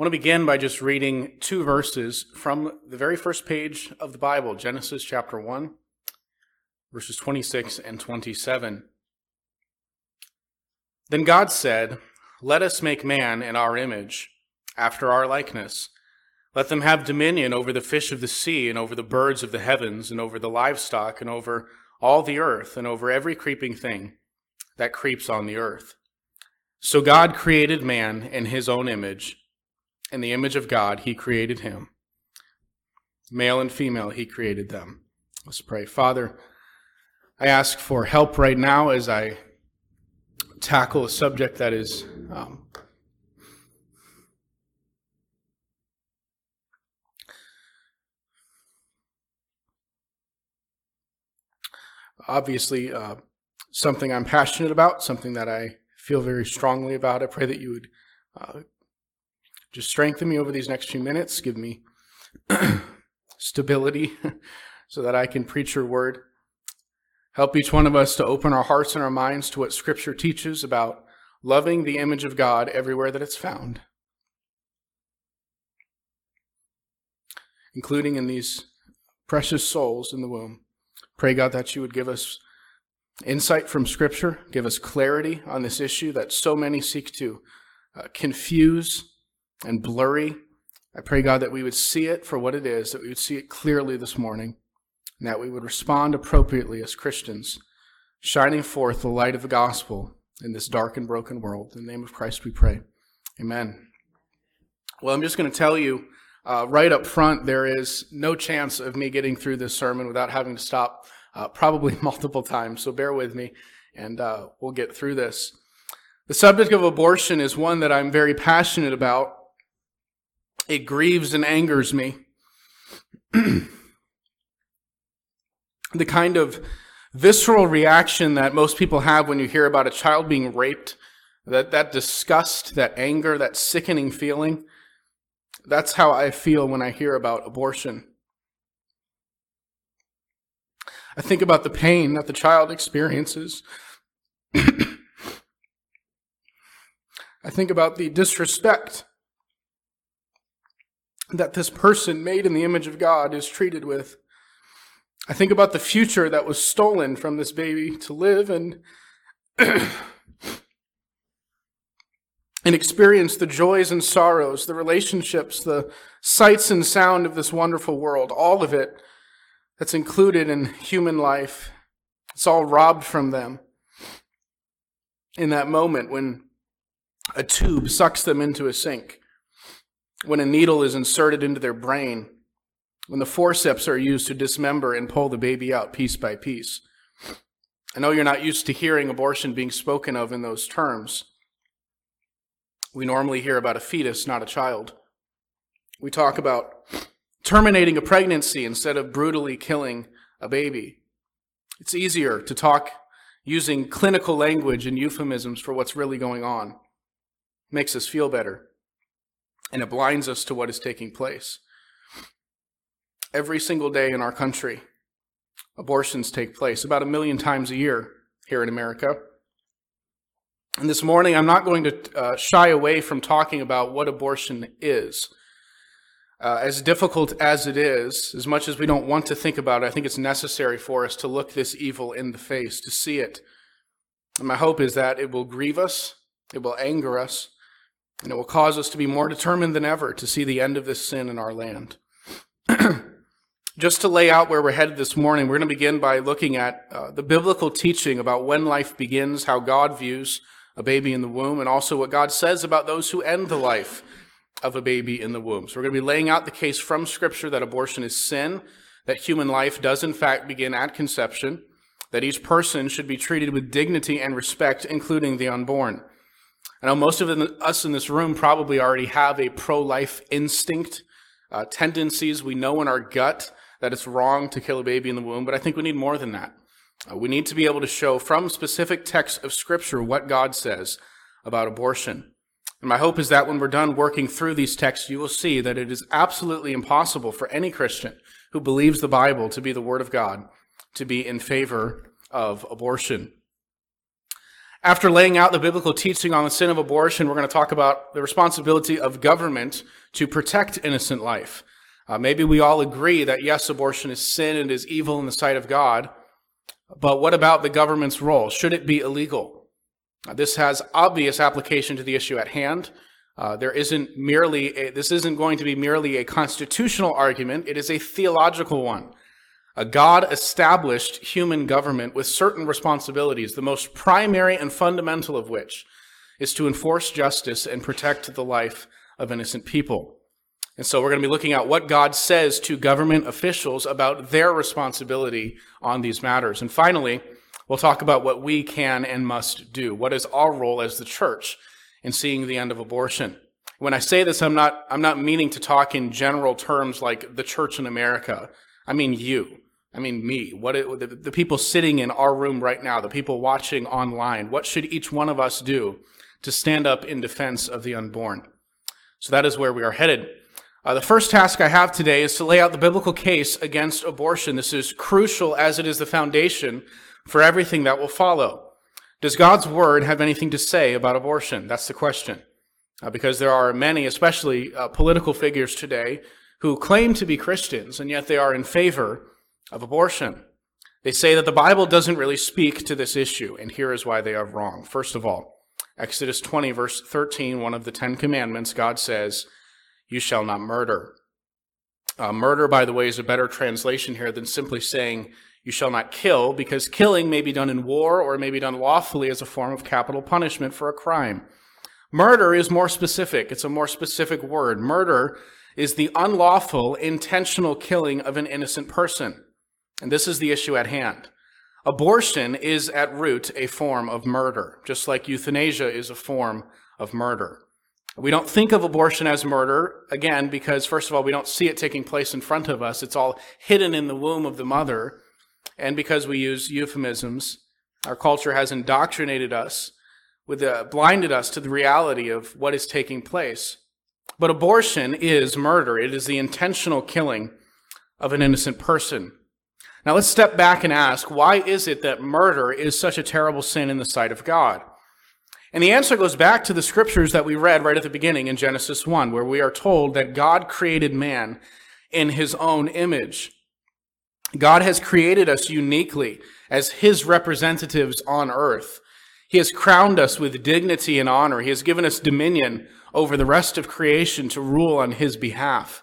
Want to begin by just reading two verses from the very first page of the Bible, Genesis chapter 1, verses 26 and 27. Then God said, Let us make man in our image, after our likeness. Let them have dominion over the fish of the sea, and over the birds of the heavens, and over the livestock, and over all the earth, and over every creeping thing that creeps on the earth. So God created man in his own image. In the image of God, he created him. Male and female, he created them. Let's pray. Father, I ask for help right now as I tackle a subject that is um, obviously uh, something I'm passionate about, something that I feel very strongly about. I pray that you would uh, just strengthen me over these next few minutes, give me stability so that I can preach your word. Help each one of us to open our hearts and our minds to what Scripture teaches about loving the image of God everywhere that it's found, including in these precious souls in the womb. Pray, God, that you would give us insight from Scripture, give us clarity on this issue that so many seek to uh, confuse and blurry. I pray, God, that we would see it for what it is, that we would see it clearly this morning, and that we would respond appropriately as Christians, shining forth the light of the gospel in this dark and broken world. In the name of Christ we pray. Amen. Well, I'm just going to tell you uh, right up front, there is no chance of me getting through this sermon without having to stop uh, probably multiple times, so bear with me and uh, we'll get through this. The subject of abortion is one that I'm very passionate about. It grieves and angers me. the kind of visceral reaction that most people have when you hear about a child being raped, that, that disgust, that anger, that sickening feeling, that's how I feel when I hear about abortion. I think about the pain that the child experiences. I think about the disrespect that this person made in the image of God is treated with. I think about the future that was stolen from this baby to live and and experience the joys and sorrows, the relationships, the sights and sound of this wonderful world, all of it that's included in human life. It's all robbed from them in that moment when a tube sucks them into a sink, when a needle is inserted into their brain, when the forceps are used to dismember and pull the baby out piece by piece. I know you're not used to hearing abortion being spoken of in those terms. We normally hear about a fetus, not a child. We talk about terminating a pregnancy instead of brutally killing a baby. It's easier to talk using clinical language and euphemisms for what's really going on. It makes us feel better. And it blinds us to what is taking place. Every single day in our country, abortions take place about a million times a year here in America. And this morning, I'm not going to uh, shy away from talking about what abortion is. Uh, as difficult as it is, as much as we don't want to think about it, I think it's necessary for us to look this evil in the face, to see it. And my hope is that it will grieve us, it will anger us, and it will cause us to be more determined than ever to see the end of this sin in our land. Just to lay out where we're headed this morning, we're going to begin by looking at uh, the biblical teaching about when life begins, how God views a baby in the womb, and also what God says about those who end the life of a baby in the womb. So we're going to be laying out the case from Scripture that abortion is sin, that human life does in fact begin at conception, that each person should be treated with dignity and respect, including the unborn. I know most of us in this room probably already have a pro life instinct, uh, tendencies. We know in our gut that it's wrong to kill a baby in the womb, but I think we need more than that. Uh, we need to be able to show from specific texts of Scripture what God says about abortion. And my hope is that when we're done working through these texts, you will see that it is absolutely impossible for any Christian who believes the Bible to be the Word of God to be in favor of abortion. After laying out the biblical teaching on the sin of abortion, we're going to talk about the responsibility of government to protect innocent life. Uh, maybe we all agree that yes, abortion is sin and is evil in the sight of God, but what about the government's role? Should it be illegal? Uh, this has obvious application to the issue at hand. Uh, there isn't merely a, this isn't going to be merely a constitutional argument; it is a theological one. A God established human government with certain responsibilities, the most primary and fundamental of which is to enforce justice and protect the life of innocent people. And so we're going to be looking at what God says to government officials about their responsibility on these matters. And finally, we'll talk about what we can and must do. What is our role as the church in seeing the end of abortion? When I say this, I'm not, I'm not meaning to talk in general terms like the church in America. I mean you. I mean me. What it, the, the people sitting in our room right now, the people watching online. What should each one of us do to stand up in defense of the unborn? So that is where we are headed. Uh, the first task I have today is to lay out the biblical case against abortion. This is crucial as it is the foundation for everything that will follow. Does God's word have anything to say about abortion? That's the question. Uh, because there are many, especially uh, political figures today, who claim to be Christians, and yet they are in favor of abortion. They say that the Bible doesn't really speak to this issue, and here is why they are wrong. First of all, Exodus 20, verse 13, one of the Ten Commandments, God says, You shall not murder. Uh, murder, by the way, is a better translation here than simply saying, You shall not kill, because killing may be done in war or may be done lawfully as a form of capital punishment for a crime. Murder is more specific. It's a more specific word. Murder is the unlawful, intentional killing of an innocent person. And this is the issue at hand. Abortion is at root a form of murder, just like euthanasia is a form of murder. We don't think of abortion as murder, again, because first of all, we don't see it taking place in front of us. It's all hidden in the womb of the mother. And because we use euphemisms, our culture has indoctrinated us, with uh, blinded us to the reality of what is taking place. But abortion is murder. It is the intentional killing of an innocent person. Now let's step back and ask, why is it that murder is such a terrible sin in the sight of God? And the answer goes back to the scriptures that we read right at the beginning in Genesis 1, where we are told that God created man in his own image. God has created us uniquely as his representatives on earth. He has crowned us with dignity and honor. He has given us dominion over the rest of creation to rule on his behalf.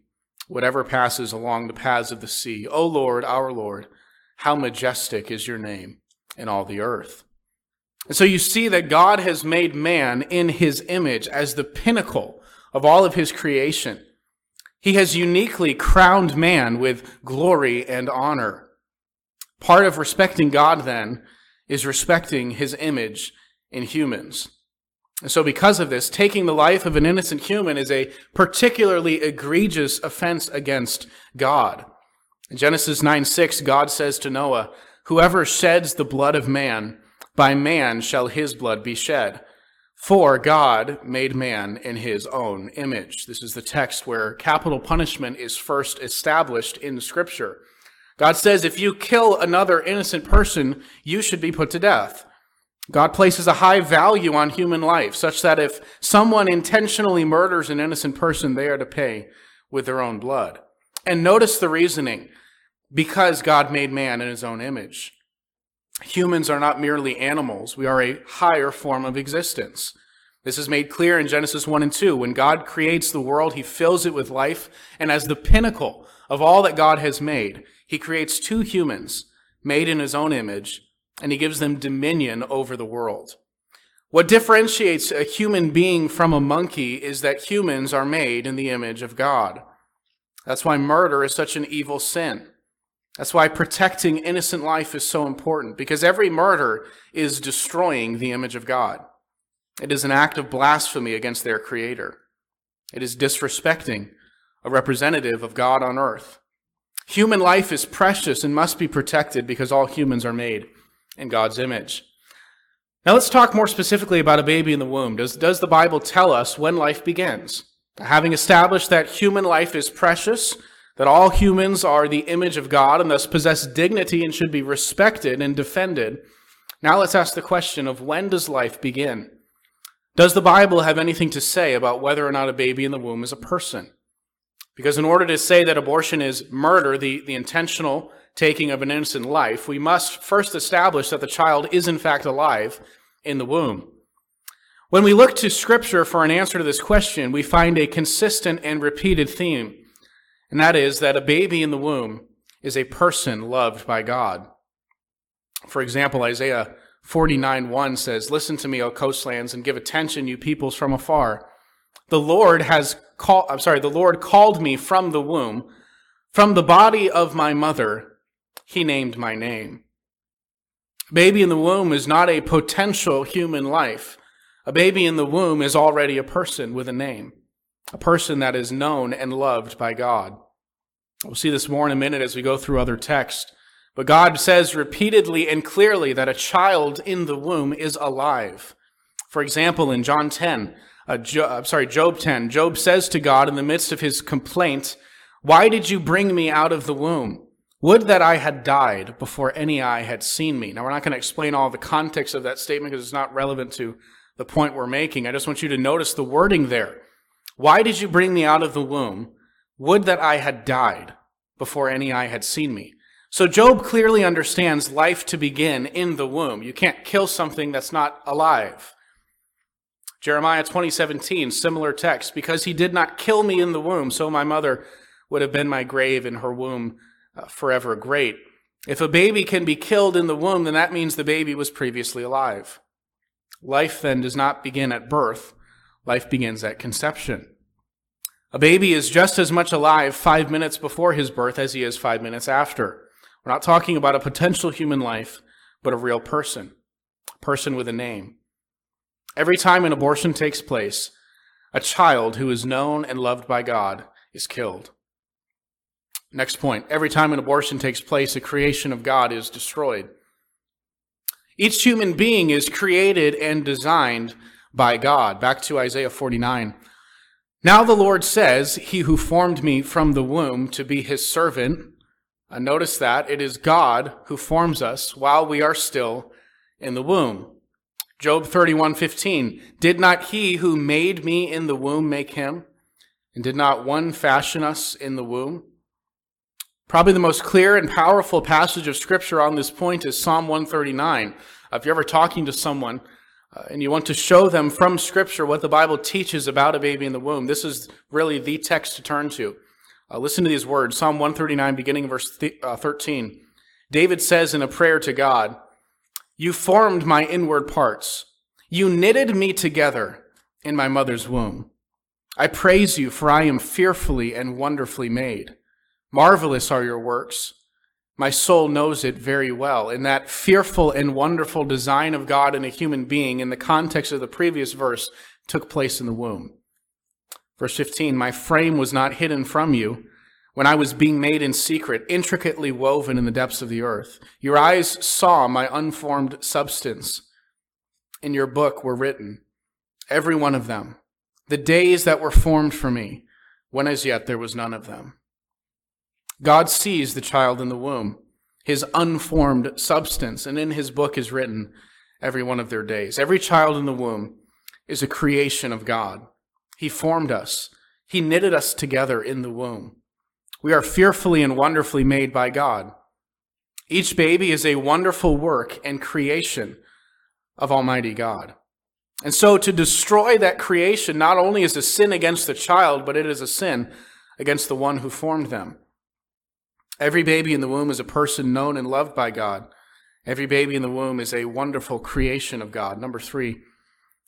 whatever passes along the paths of the sea. O Lord, our Lord, how majestic is your name in all the earth. And so you see that God has made man in his image as the pinnacle of all of his creation. He has uniquely crowned man with glory and honor. Part of respecting God, then, is respecting his image in humans. And so, because of this, taking the life of an innocent human is a particularly egregious offense against God. In Genesis 9 6, God says to Noah, Whoever sheds the blood of man, by man shall his blood be shed. For God made man in his own image. This is the text where capital punishment is first established in Scripture. God says, if you kill another innocent person, you should be put to death. God places a high value on human life, such that if someone intentionally murders an innocent person, they are to pay with their own blood. And notice the reasoning because God made man in his own image. Humans are not merely animals, we are a higher form of existence. This is made clear in Genesis 1 and 2. When God creates the world, he fills it with life, and as the pinnacle of all that God has made, he creates two humans made in his own image and he gives them dominion over the world. What differentiates a human being from a monkey is that humans are made in the image of God. That's why murder is such an evil sin. That's why protecting innocent life is so important, because every murder is destroying the image of God. It is an act of blasphemy against their Creator. It is disrespecting a representative of God on earth. Human life is precious and must be protected because all humans are made in God's image. Now let's talk more specifically about a baby in the womb. Does, does the Bible tell us when life begins? Having established that human life is precious, that all humans are the image of God and thus possess dignity and should be respected and defended, now let's ask the question of when does life begin? Does the Bible have anything to say about whether or not a baby in the womb is a person? Because in order to say that abortion is murder, the, the intentional taking of an innocent life, we must first establish that the child is in fact alive in the womb. When we look to Scripture for an answer to this question, we find a consistent and repeated theme, and that is that a baby in the womb is a person loved by God. For example, Isaiah 49 1 says, Listen to me, O coastlands, and give attention, you peoples from afar. The Lord has called, I'm sorry, the Lord called me from the womb. From the body of my mother, he named my name. A baby in the womb is not a potential human life. A baby in the womb is already a person with a name, a person that is known and loved by God. We'll see this more in a minute as we go through other texts. But God says repeatedly and clearly that a child in the womb is alive. For example, in John 10, uh, jo- I'm sorry, Job 10, Job says to God in the midst of his complaint, Why did you bring me out of the womb? Would that I had died before any eye had seen me. Now, we're not going to explain all the context of that statement because it's not relevant to the point we're making. I just want you to notice the wording there. Why did you bring me out of the womb? Would that I had died before any eye had seen me. So Job clearly understands life to begin in the womb. You can't kill something that's not alive. Jeremiah 2017, similar text, because he did not kill me in the womb, so my mother would have been my grave in her womb uh, forever great. If a baby can be killed in the womb, then that means the baby was previously alive. Life then does not begin at birth. Life begins at conception. A baby is just as much alive five minutes before his birth as he is five minutes after. We're not talking about a potential human life, but a real person, a person with a name. Every time an abortion takes place, a child who is known and loved by God is killed. Next point. Every time an abortion takes place, a creation of God is destroyed. Each human being is created and designed by God. Back to Isaiah 49. Now the Lord says, He who formed me from the womb to be his servant uh, notice that it is God who forms us while we are still in the womb. Job 31:15 Did not he who made me in the womb make him and did not one fashion us in the womb? Probably the most clear and powerful passage of scripture on this point is Psalm 139. Uh, if you're ever talking to someone uh, and you want to show them from scripture what the Bible teaches about a baby in the womb, this is really the text to turn to. Uh, listen to these words Psalm 139, beginning verse th- uh, 13. David says in a prayer to God, You formed my inward parts, you knitted me together in my mother's womb. I praise you, for I am fearfully and wonderfully made. Marvelous are your works. My soul knows it very well. In that fearful and wonderful design of God in a human being, in the context of the previous verse, took place in the womb. Verse 15, my frame was not hidden from you when I was being made in secret, intricately woven in the depths of the earth. Your eyes saw my unformed substance. In your book were written, every one of them, the days that were formed for me, when as yet there was none of them. God sees the child in the womb, his unformed substance, and in his book is written every one of their days. Every child in the womb is a creation of God. He formed us. He knitted us together in the womb. We are fearfully and wonderfully made by God. Each baby is a wonderful work and creation of Almighty God. And so to destroy that creation not only is a sin against the child, but it is a sin against the one who formed them. Every baby in the womb is a person known and loved by God. Every baby in the womb is a wonderful creation of God. Number three,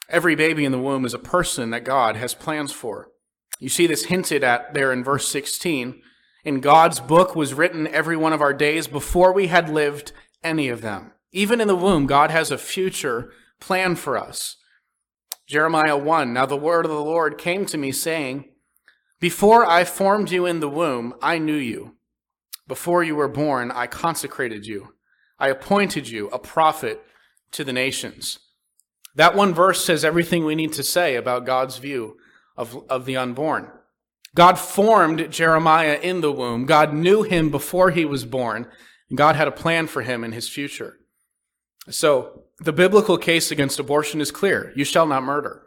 Every baby in the womb is a person that God has plans for. You see this hinted at there in verse 16. In God's book was written every one of our days before we had lived any of them. Even in the womb, God has a future plan for us. Jeremiah 1 Now the word of the Lord came to me, saying, Before I formed you in the womb, I knew you. Before you were born, I consecrated you. I appointed you a prophet to the nations. That one verse says everything we need to say about God's view of, of the unborn. God formed Jeremiah in the womb. God knew him before he was born. And God had a plan for him in his future. So the biblical case against abortion is clear. You shall not murder.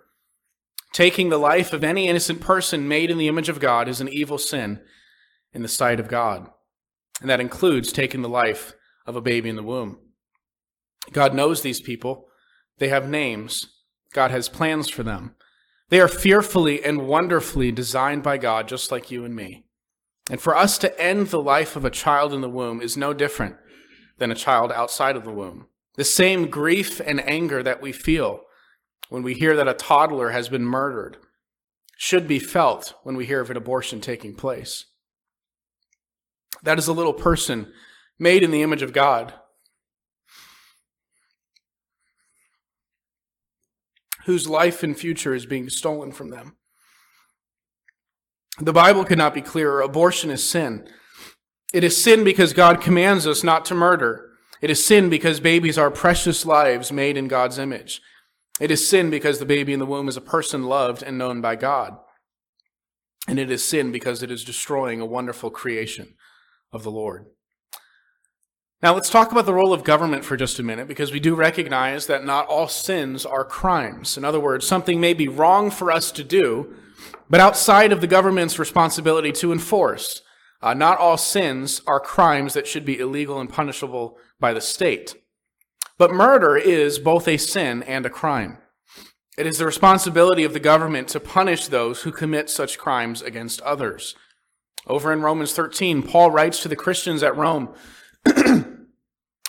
Taking the life of any innocent person made in the image of God is an evil sin in the sight of God. And that includes taking the life of a baby in the womb. God knows these people. They have names. God has plans for them. They are fearfully and wonderfully designed by God, just like you and me. And for us to end the life of a child in the womb is no different than a child outside of the womb. The same grief and anger that we feel when we hear that a toddler has been murdered should be felt when we hear of an abortion taking place. That is a little person made in the image of God whose life and future is being stolen from them. The Bible could not be clearer. Abortion is sin. It is sin because God commands us not to murder. It is sin because babies are precious lives made in God's image. It is sin because the baby in the womb is a person loved and known by God. And it is sin because it is destroying a wonderful creation of the Lord. Now, let's talk about the role of government for just a minute because we do recognize that not all sins are crimes. In other words, something may be wrong for us to do, but outside of the government's responsibility to enforce. Uh, not all sins are crimes that should be illegal and punishable by the state. But murder is both a sin and a crime. It is the responsibility of the government to punish those who commit such crimes against others. Over in Romans 13, Paul writes to the Christians at Rome,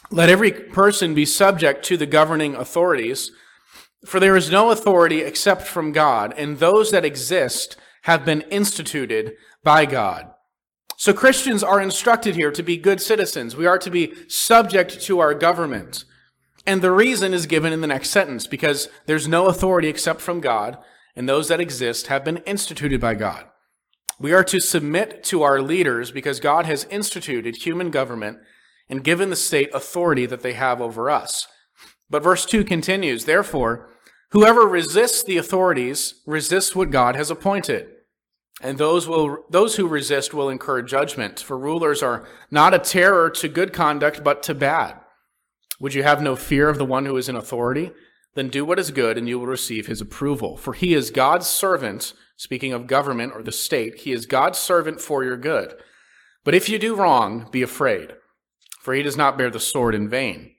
Let every person be subject to the governing authorities, for there is no authority except from God, and those that exist have been instituted by God. So Christians are instructed here to be good citizens. We are to be subject to our government. And the reason is given in the next sentence, because there's no authority except from God, and those that exist have been instituted by God. We are to submit to our leaders because God has instituted human government and given the state authority that they have over us. But verse 2 continues, Therefore, whoever resists the authorities resists what God has appointed. And those, will, those who resist will incur judgment, for rulers are not a terror to good conduct, but to bad. Would you have no fear of the one who is in authority? Then do what is good, and you will receive his approval. For he is God's servant, speaking of government or the state, he is God's servant for your good. But if you do wrong, be afraid for he does not bear the sword in vain.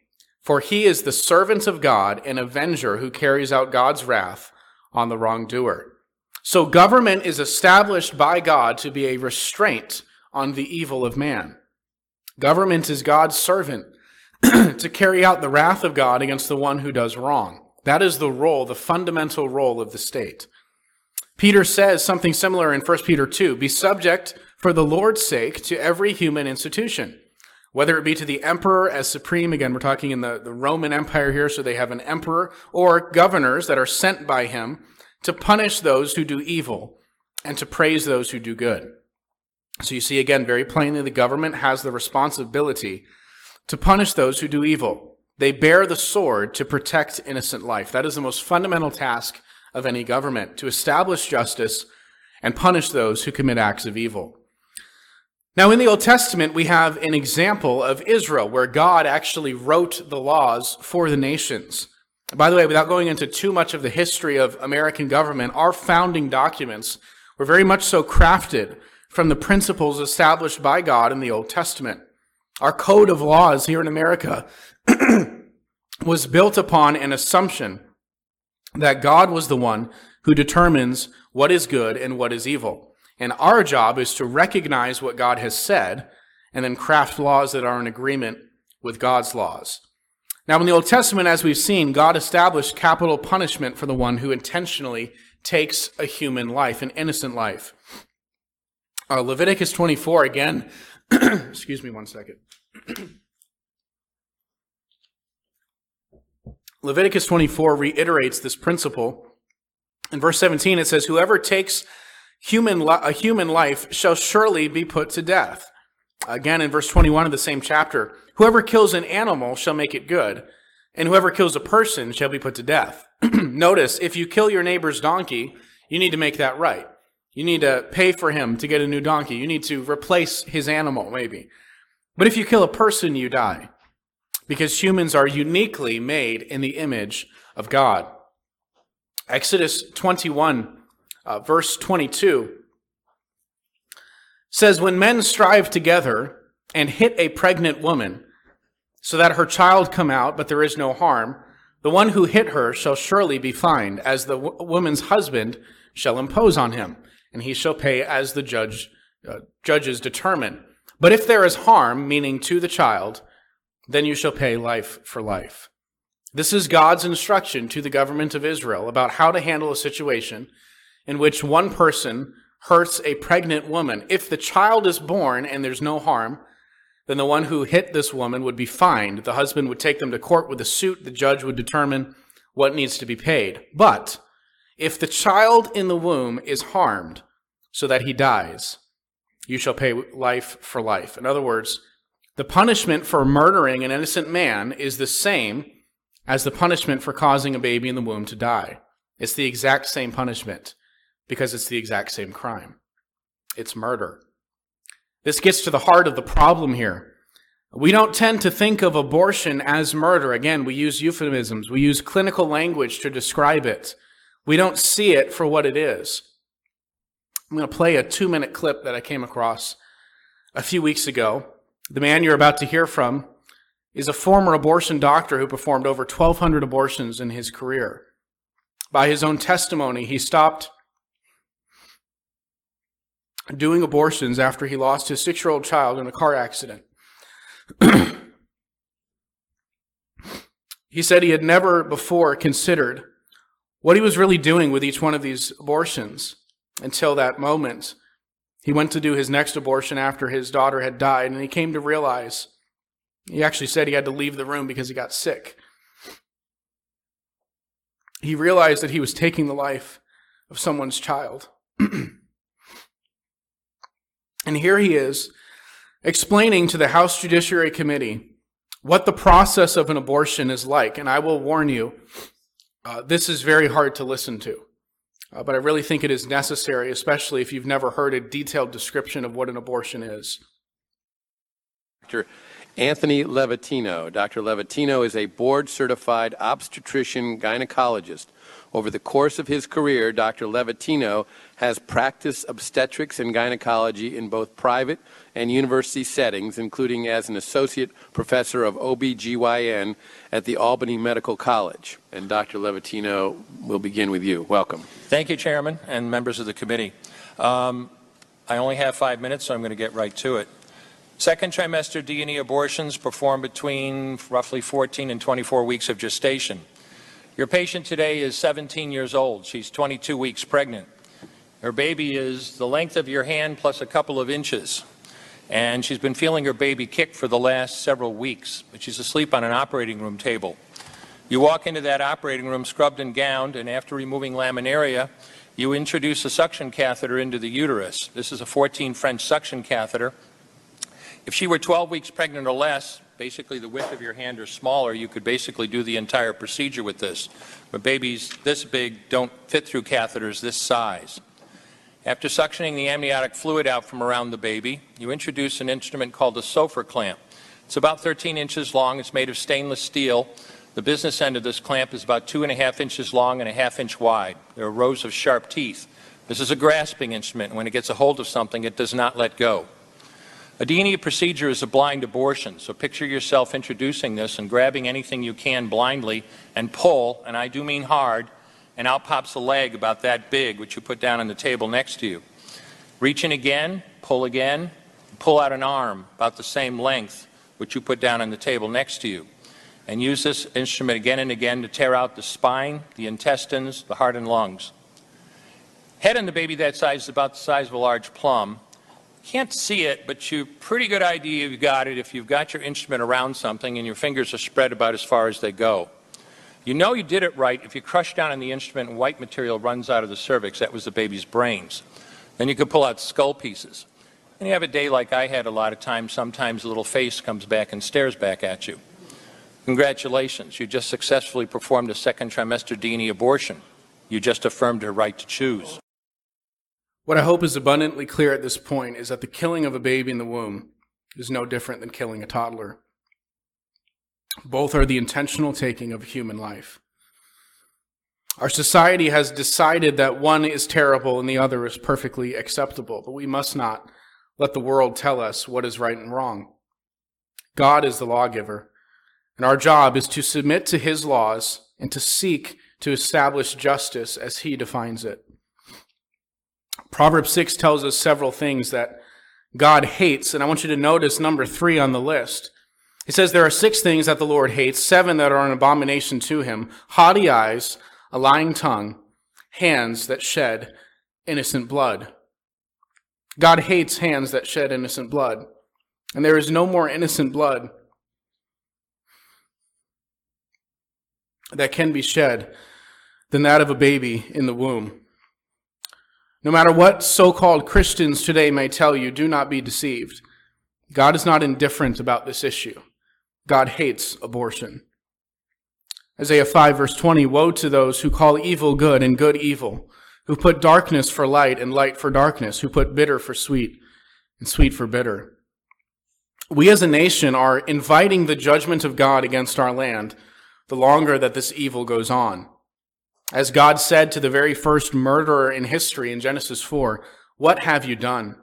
For he is the servant of God, an avenger who carries out God's wrath on the wrongdoer. So government is established by God to be a restraint on the evil of man. Government is God's servant to carry out the wrath of God against the one who does wrong. That is the role, the fundamental role of the state. Peter says something similar in 1 Peter 2 Be subject for the Lord's sake to every human institution whether it be to the emperor as supreme, again, we're talking in the, the Roman Empire here, so they have an emperor, or governors that are sent by him to punish those who do evil and to praise those who do good. So you see again very plainly the government has the responsibility to punish those who do evil. They bear the sword to protect innocent life. That is the most fundamental task of any government, to establish justice and punish those who commit acts of evil. Now, in the Old Testament, we have an example of Israel where God actually wrote the laws for the nations. By the way, without going into too much of the history of American government, our founding documents were very much so crafted from the principles established by God in the Old Testament. Our code of laws here in America was built upon an assumption that God was the one who determines what is good and what is evil. And our job is to recognize what God has said and then craft laws that are in agreement with God's laws. Now, in the Old Testament, as we've seen, God established capital punishment for the one who intentionally takes a human life, an innocent life. Uh, Leviticus 24, again, excuse me one second. Leviticus 24 reiterates this principle In verse 17, it says, Whoever takes human li- a human life shall surely be put to death. Again, in verse 21 of the same chapter, whoever kills an animal shall make it good, and whoever kills a person shall be put to death. Notice, if you kill your neighbor's donkey, you need to make that right. You need to pay for him to get a new donkey. You need to replace his animal, maybe. But if you kill a person, you die. Because humans are uniquely made in the image of God. Exodus 21, uh, verse 22 says, When men strive together and hit a pregnant woman, so that her child come out, but there is no harm, the one who hit her shall surely be fined, as the w- woman's husband shall impose on him, and he shall pay as the judge uh, judges determine. But if there is harm, meaning to the child, then you shall pay life for life. This is God's instruction to the government of Israel about how to handle a situation in which one person hurts a pregnant woman. If the child is born and there's no harm, then the one who hit this woman would be fined. The husband would take them to court with a suit. The judge would determine what needs to be paid. But if the child in the womb is harmed so that he dies, you shall pay life for life. In other words, the punishment for murdering an innocent man is the same as the punishment for causing a baby in the womb to die. It's the exact same punishment because it's the exact same crime. It's murder. This gets to the heart of the problem here. We don't tend to think of abortion as murder. Again, we use euphemisms. We use clinical language to describe it. We don't see it for what it is. I'm going to play a two minute clip that I came across a few weeks ago. The man you're about to hear from is a former abortion doctor who performed over 1,200 abortions in his career. By his own testimony, he stopped doing abortions after he lost his six year old child in a car accident. he said he had never before considered what he was really doing with each one of these abortions until that moment. He went to do his next abortion after his daughter had died, and he came to realize he actually said he had to leave the room because he got sick. He realized that he was taking the life of someone's child. And here he is explaining to the House Judiciary Committee what the process of an abortion is like. And I will warn you, uh, this is very hard to listen to. Uh, but I really think it is necessary, especially if you've never heard a detailed description of what an abortion is. Dr. Anthony Levatino. Dr. Levatino is a board certified obstetrician gynecologist over the course of his career, Dr. Levatino has practiced obstetrics and gynecology in both private and university settings, including as an associate professor of OBGYN at the Albany Medical College. And Dr. Levatino, we'll begin with you. Welcome. Thank you, Chairman and members of the committee. Um, I only have five minutes, so I'm going to get right to it. Second trimester D&E abortions performed between roughly 14 and 24 weeks of gestation. Your patient today is 17 years old. She's 22 weeks pregnant. Her baby is the length of your hand plus a couple of inches. And she's been feeling her baby kick for the last several weeks, but she's asleep on an operating room table. You walk into that operating room scrubbed and gowned, and after removing laminaria, you introduce a suction catheter into the uterus. This is a 14 French suction catheter. If she were 12 weeks pregnant or less, basically the width of your hand or smaller, you could basically do the entire procedure with this. But babies this big don't fit through catheters this size. After suctioning the amniotic fluid out from around the baby, you introduce an instrument called a Sopher clamp. It's about 13 inches long. It's made of stainless steel. The business end of this clamp is about two and a half inches long and a half inch wide. There are rows of sharp teeth. This is a grasping instrument. When it gets a hold of something, it does not let go. A D&E procedure is a blind abortion, so picture yourself introducing this and grabbing anything you can blindly and pull, and I do mean hard, and out pops a leg about that big, which you put down on the table next to you. Reach in again, pull again, pull out an arm about the same length, which you put down on the table next to you. And use this instrument again and again to tear out the spine, the intestines, the heart and lungs. Head on the baby that size is about the size of a large plum, can't see it, but you pretty good idea you've got it if you've got your instrument around something and your fingers are spread about as far as they go. You know you did it right if you crush down on the instrument and white material runs out of the cervix. That was the baby's brains. Then you could pull out skull pieces. And you have a day like I had a lot of times, sometimes a little face comes back and stares back at you. Congratulations, you just successfully performed a second trimester D&E abortion. You just affirmed her right to choose. What I hope is abundantly clear at this point is that the killing of a baby in the womb is no different than killing a toddler. Both are the intentional taking of human life. Our society has decided that one is terrible and the other is perfectly acceptable, but we must not let the world tell us what is right and wrong. God is the lawgiver, and our job is to submit to his laws and to seek to establish justice as he defines it. Proverbs 6 tells us several things that God hates, and I want you to notice number three on the list. He says there are six things that the Lord hates, seven that are an abomination to him haughty eyes, a lying tongue, hands that shed innocent blood. God hates hands that shed innocent blood. And there is no more innocent blood that can be shed than that of a baby in the womb. No matter what so called Christians today may tell you, do not be deceived. God is not indifferent about this issue. God hates abortion. Isaiah 5, verse 20 Woe to those who call evil good and good evil who put darkness for light and light for darkness, who put bitter for sweet and sweet for bitter. We as a nation are inviting the judgment of God against our land the longer that this evil goes on. As God said to the very first murderer in history in Genesis 4, What have you done?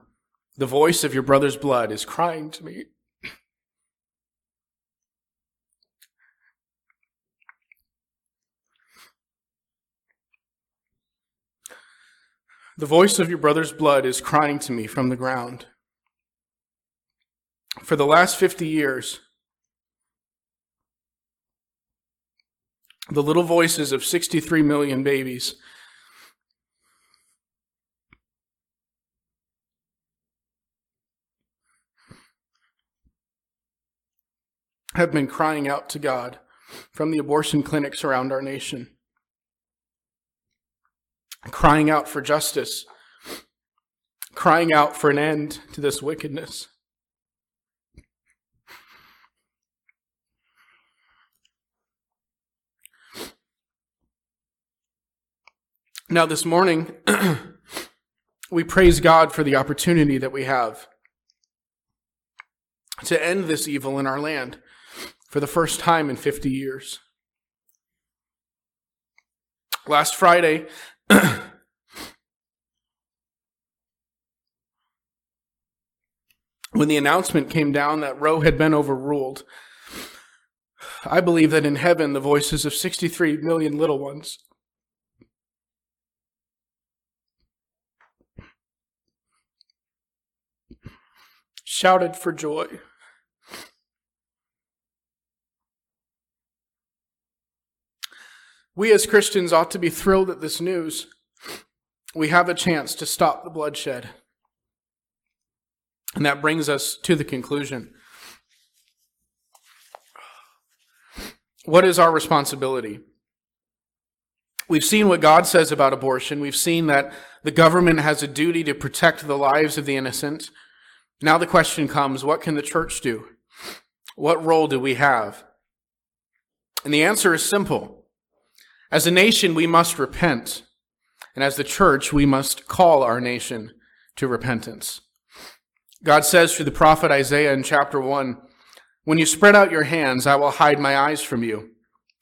The voice of your brother's blood is crying to me. The voice of your brother's blood is crying to me from the ground. For the last 50 years, the little voices of 63 million babies have been crying out to God from the abortion clinics around our nation crying out for justice, crying out for an end to this wickedness. Now, this morning, we praise God for the opportunity that we have to end this evil in our land for the first time in 50 years. Last Friday, when the announcement came down that Roe had been overruled, I believe that in heaven the voices of 63 million little ones shouted for joy. We as Christians ought to be thrilled at this news. We have a chance to stop the bloodshed. And that brings us to the conclusion. What is our responsibility? We've seen what God says about abortion. We've seen that the government has a duty to protect the lives of the innocent. Now the question comes what can the church do? What role do we have? And the answer is simple as a nation, we must repent. And as the church, we must call our nation to repentance. God says through the prophet Isaiah in chapter 1 When you spread out your hands, I will hide my eyes from you.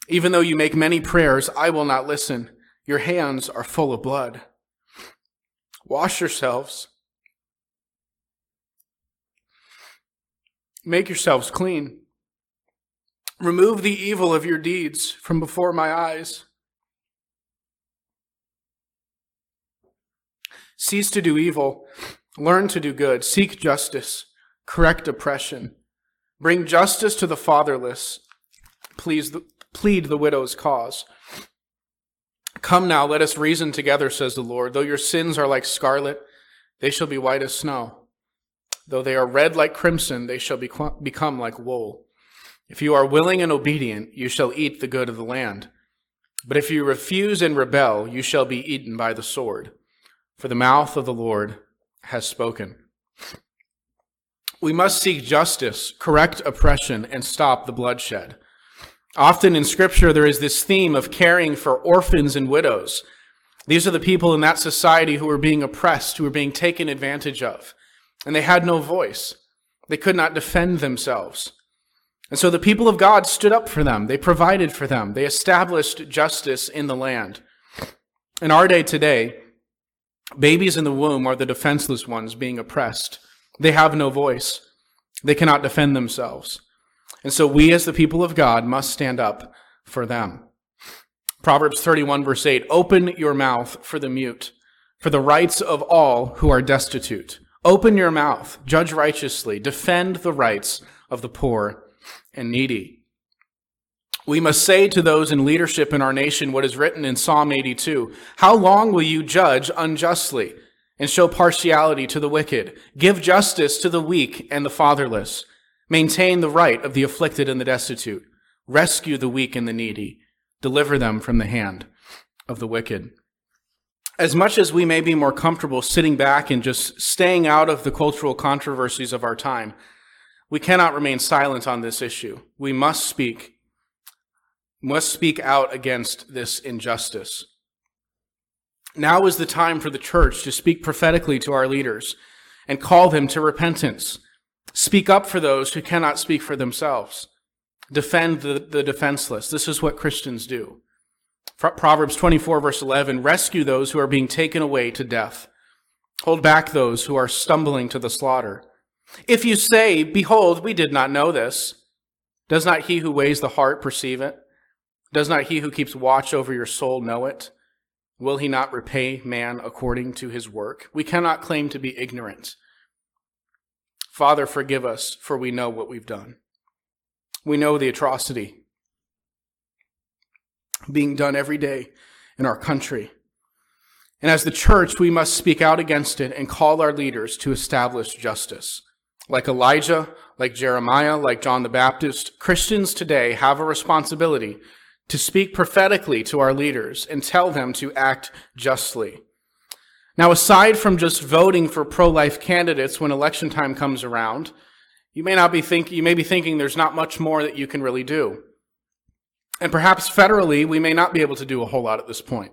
Even though you make many prayers, I will not listen. Your hands are full of blood. Wash yourselves. Make yourselves clean. Remove the evil of your deeds from before my eyes. Cease to do evil, learn to do good, seek justice, correct oppression, bring justice to the fatherless, please the, plead the widow's cause. Come now, let us reason together, says the Lord. Though your sins are like scarlet, they shall be white as snow. Though they are red like crimson, they shall become like wool. If you are willing and obedient, you shall eat the good of the land. But if you refuse and rebel, you shall be eaten by the sword, for the mouth of the Lord has spoken. We must seek justice, correct oppression, and stop the bloodshed. Often in Scripture, there is this theme of caring for orphans and widows. These are the people in that society who were being oppressed, who were being taken advantage of, and they had no voice. They could not defend themselves. And so the people of God stood up for them. They provided for them. They established justice in the land. In our day today, babies in the womb are the defenseless ones being oppressed. They have no voice. They cannot defend themselves. And so we as the people of God must stand up for them. Proverbs 31 verse 8, open your mouth for the mute, for the rights of all who are destitute. Open your mouth, judge righteously, defend the rights of the poor and needy. We must say to those in leadership in our nation what is written in Psalm 82 How long will you judge unjustly and show partiality to the wicked? Give justice to the weak and the fatherless. Maintain the right of the afflicted and the destitute. Rescue the weak and the needy. Deliver them from the hand of the wicked. As much as we may be more comfortable sitting back and just staying out of the cultural controversies of our time, we cannot remain silent on this issue. We must speak, must speak out against this injustice. Now is the time for the church to speak prophetically to our leaders and call them to repentance. Speak up for those who cannot speak for themselves. Defend the, the defenseless. This is what Christians do. Proverbs 24 verse 11, rescue those who are being taken away to death. Hold back those who are stumbling to the slaughter. If you say, Behold, we did not know this, does not he who weighs the heart perceive it? Does not he who keeps watch over your soul know it? Will he not repay man according to his work? We cannot claim to be ignorant. Father, forgive us, for we know what we've done. We know the atrocity being done every day in our country. And as the church, we must speak out against it and call our leaders to establish justice. Like Elijah, like Jeremiah, like John the Baptist, Christians today have a responsibility to speak prophetically to our leaders and tell them to act justly. Now, aside from just voting for pro-life candidates when election time comes around, you may not be think, you may be thinking there's not much more that you can really do. And perhaps federally, we may not be able to do a whole lot at this point.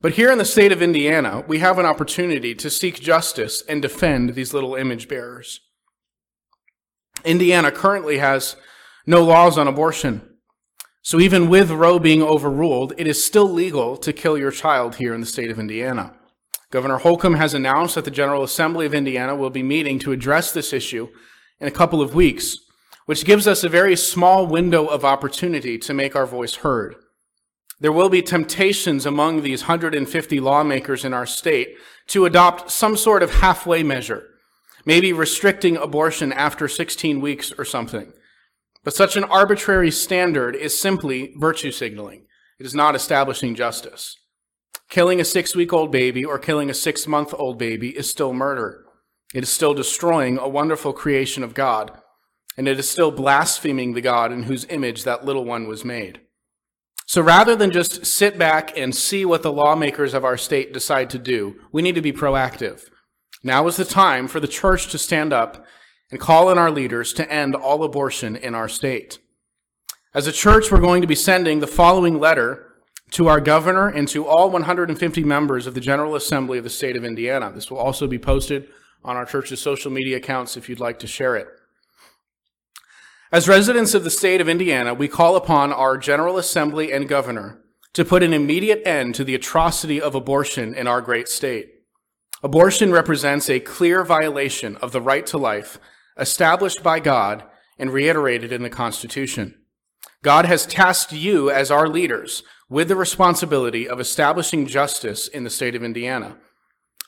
But here in the state of Indiana, we have an opportunity to seek justice and defend these little image bearers. Indiana currently has no laws on abortion. So even with Roe being overruled, it is still legal to kill your child here in the state of Indiana. Governor Holcomb has announced that the General Assembly of Indiana will be meeting to address this issue in a couple of weeks, which gives us a very small window of opportunity to make our voice heard. There will be temptations among these 150 lawmakers in our state to adopt some sort of halfway measure maybe restricting abortion after 16 weeks or something. But such an arbitrary standard is simply virtue signaling. It is not establishing justice. Killing a six week old baby or killing a six month old baby is still murder. It is still destroying a wonderful creation of God, and it is still blaspheming the God in whose image that little one was made. So rather than just sit back and see what the lawmakers of our state decide to do, we need to be proactive. Now is the time for the church to stand up and call on our leaders to end all abortion in our state. As a church, we're going to be sending the following letter to our governor and to all 150 members of the General Assembly of the state of Indiana. This will also be posted on our church's social media accounts if you'd like to share it. As residents of the state of Indiana, we call upon our General Assembly and governor to put an immediate end to the atrocity of abortion in our great state. Abortion represents a clear violation of the right to life established by God and reiterated in the Constitution. God has tasked you as our leaders with the responsibility of establishing justice in the state of Indiana.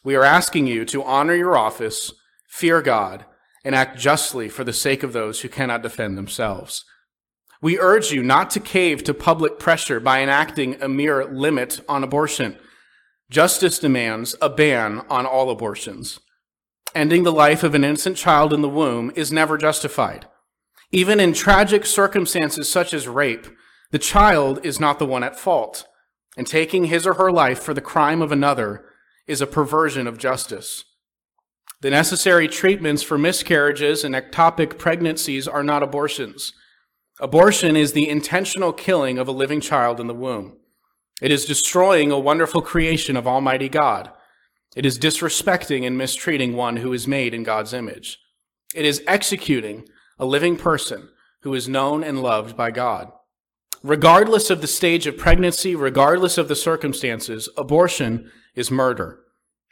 We are asking you to honor your office, fear God, and act justly for the sake of those who cannot defend themselves. We urge you not to cave to public pressure by enacting a mere limit on abortion Justice demands a ban on all abortions. Ending the life of an innocent child in the womb is never justified. Even in tragic circumstances such as rape, the child is not the one at fault. and taking his or her life for the crime of another is a perversion of justice. The necessary treatments for miscarriages and ectopic pregnancies are not abortions. Abortion is the intentional killing of a living child in the womb. It is destroying a wonderful creation of Almighty God. It is disrespecting and mistreating one who is made in God's image. It is executing a living person who is known and loved by God. Regardless of the stage of pregnancy, regardless of the circumstances, abortion is murder.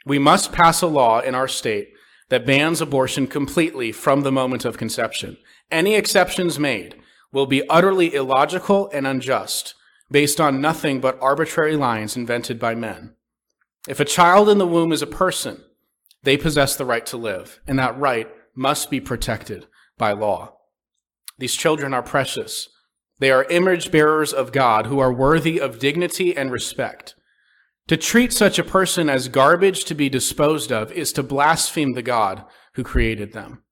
We must pass a law in our state that bans abortion completely from the moment of conception. Any exceptions made will be utterly illogical and unjust, based on nothing but arbitrary lines invented by men. If a child in the womb is a person, they possess the right to live, and that right must be protected by law. These children are precious. They are image bearers of God who are worthy of dignity and respect. To treat such a person as garbage to be disposed of is to blaspheme the God who created them.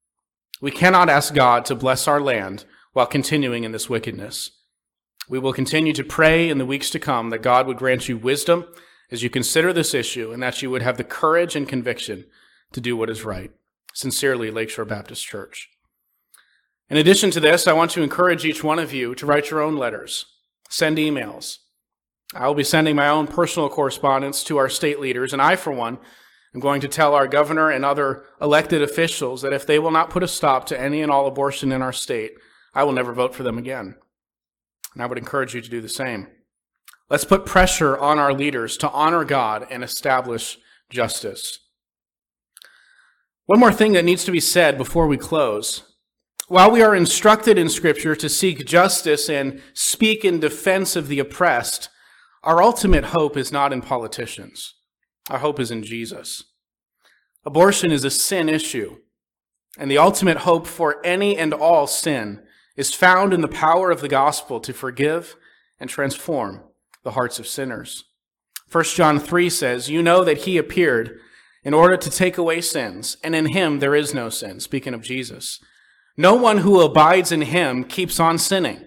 We cannot ask God to bless our land while continuing in this wickedness. We will continue to pray in the weeks to come that God would grant you wisdom as you consider this issue and that you would have the courage and conviction to do what is right. Sincerely, Lakeshore Baptist Church. In addition to this, I want to encourage each one of you to write your own letters, send emails. I will be sending my own personal correspondence to our state leaders, and I, for one, am going to tell our governor and other elected officials that if they will not put a stop to any and all abortion in our state, I will never vote for them again. And I would encourage you to do the same. Let's put pressure on our leaders to honor God and establish justice. One more thing that needs to be said before we close while we are instructed in Scripture to seek justice and speak in defense of the oppressed, our ultimate hope is not in politicians. Our hope is in Jesus. Abortion is a sin issue, and the ultimate hope for any and all sin is found in the power of the gospel to forgive and transform the hearts of sinners. 1 John 3 says, You know that he appeared in order to take away sins, and in him there is no sin, speaking of Jesus. No one who abides in him keeps on sinning.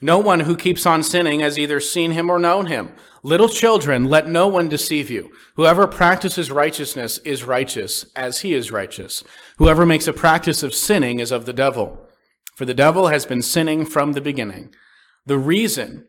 No one who keeps on sinning has either seen him or known him. Little children, let no one deceive you. Whoever practices righteousness is righteous, as he is righteous. Whoever makes a practice of sinning is of the devil. For the devil has been sinning from the beginning. The reason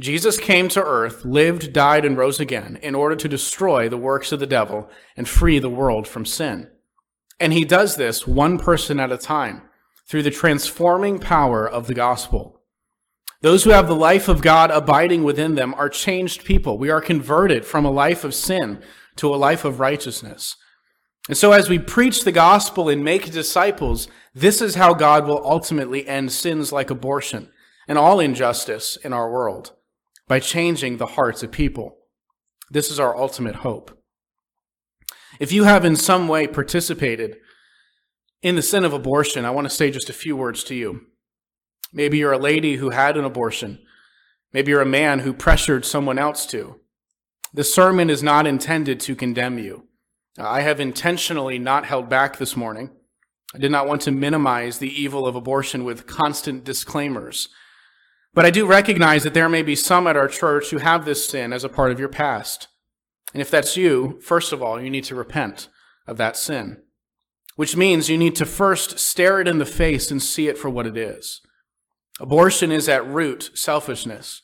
Jesus came to earth, lived, died, and rose again in order to destroy the works of the devil and free the world from sin. And he does this one person at a time through the transforming power of the gospel. Those who have the life of God abiding within them are changed people. We are converted from a life of sin to a life of righteousness. And so, as we preach the gospel and make disciples, this is how God will ultimately end sins like abortion and all injustice in our world by changing the hearts of people. This is our ultimate hope. If you have in some way participated in the sin of abortion, I want to say just a few words to you. Maybe you're a lady who had an abortion. Maybe you're a man who pressured someone else to. The sermon is not intended to condemn you. I have intentionally not held back this morning. I did not want to minimize the evil of abortion with constant disclaimers. But I do recognize that there may be some at our church who have this sin as a part of your past. And if that's you, first of all, you need to repent of that sin, which means you need to first stare it in the face and see it for what it is. Abortion is at root selfishness.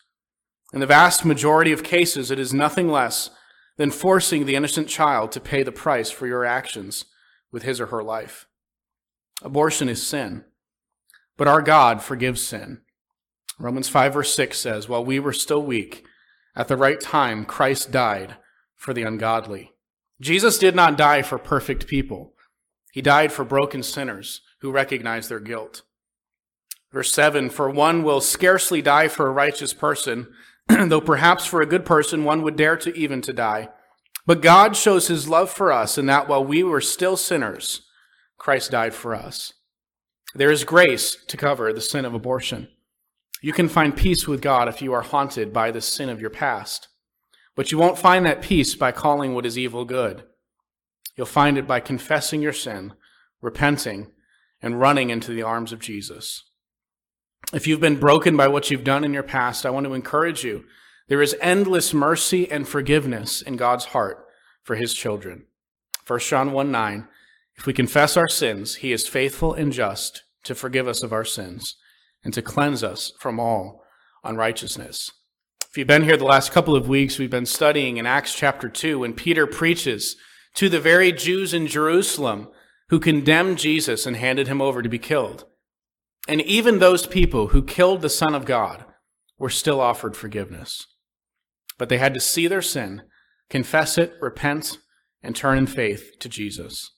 In the vast majority of cases, it is nothing less than forcing the innocent child to pay the price for your actions with his or her life. Abortion is sin, but our God forgives sin. Romans 5 verse 6 says, While we were still weak, at the right time, Christ died for the ungodly. Jesus did not die for perfect people. He died for broken sinners who recognize their guilt. Verse 7 For one will scarcely die for a righteous person, though perhaps for a good person one would dare to even to die. But God shows his love for us in that while we were still sinners, Christ died for us. There is grace to cover the sin of abortion. You can find peace with God if you are haunted by the sin of your past. But you won't find that peace by calling what is evil good. You'll find it by confessing your sin, repenting, and running into the arms of Jesus. If you've been broken by what you've done in your past, I want to encourage you. There is endless mercy and forgiveness in God's heart for his children. 1 John 1 9. If we confess our sins, he is faithful and just to forgive us of our sins and to cleanse us from all unrighteousness. If you've been here the last couple of weeks, we've been studying in Acts chapter 2 when Peter preaches to the very Jews in Jerusalem who condemned Jesus and handed him over to be killed. And even those people who killed the Son of God were still offered forgiveness. But they had to see their sin, confess it, repent, and turn in faith to Jesus.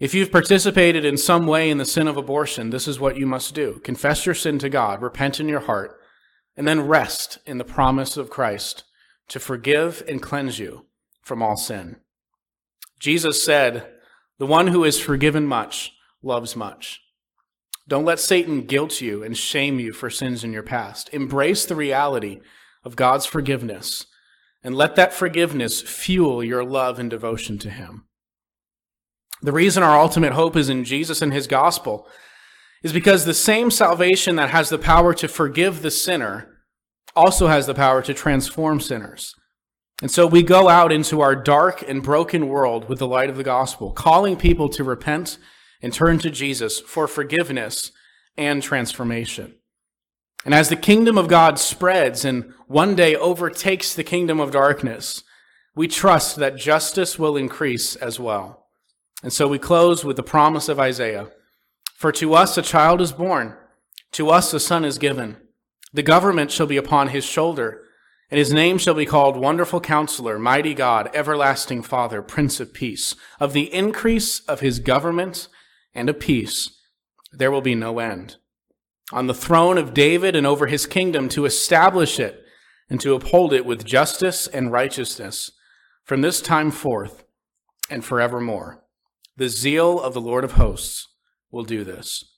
If you've participated in some way in the sin of abortion, this is what you must do. Confess your sin to God, repent in your heart, and then rest in the promise of Christ to forgive and cleanse you from all sin. Jesus said, The one who is forgiven much loves much. Don't let Satan guilt you and shame you for sins in your past. Embrace the reality of God's forgiveness and let that forgiveness fuel your love and devotion to Him. The reason our ultimate hope is in Jesus and his gospel is because the same salvation that has the power to forgive the sinner also has the power to transform sinners. And so we go out into our dark and broken world with the light of the gospel, calling people to repent and turn to Jesus for forgiveness and transformation. And as the kingdom of God spreads and one day overtakes the kingdom of darkness, we trust that justice will increase as well. And so we close with the promise of Isaiah For to us a child is born, to us a son is given. The government shall be upon his shoulder, and his name shall be called Wonderful Counselor, Mighty God, Everlasting Father, Prince of Peace. Of the increase of his government and of peace, there will be no end. On the throne of David and over his kingdom to establish it and to uphold it with justice and righteousness from this time forth and forevermore. The zeal of the Lord of hosts will do this.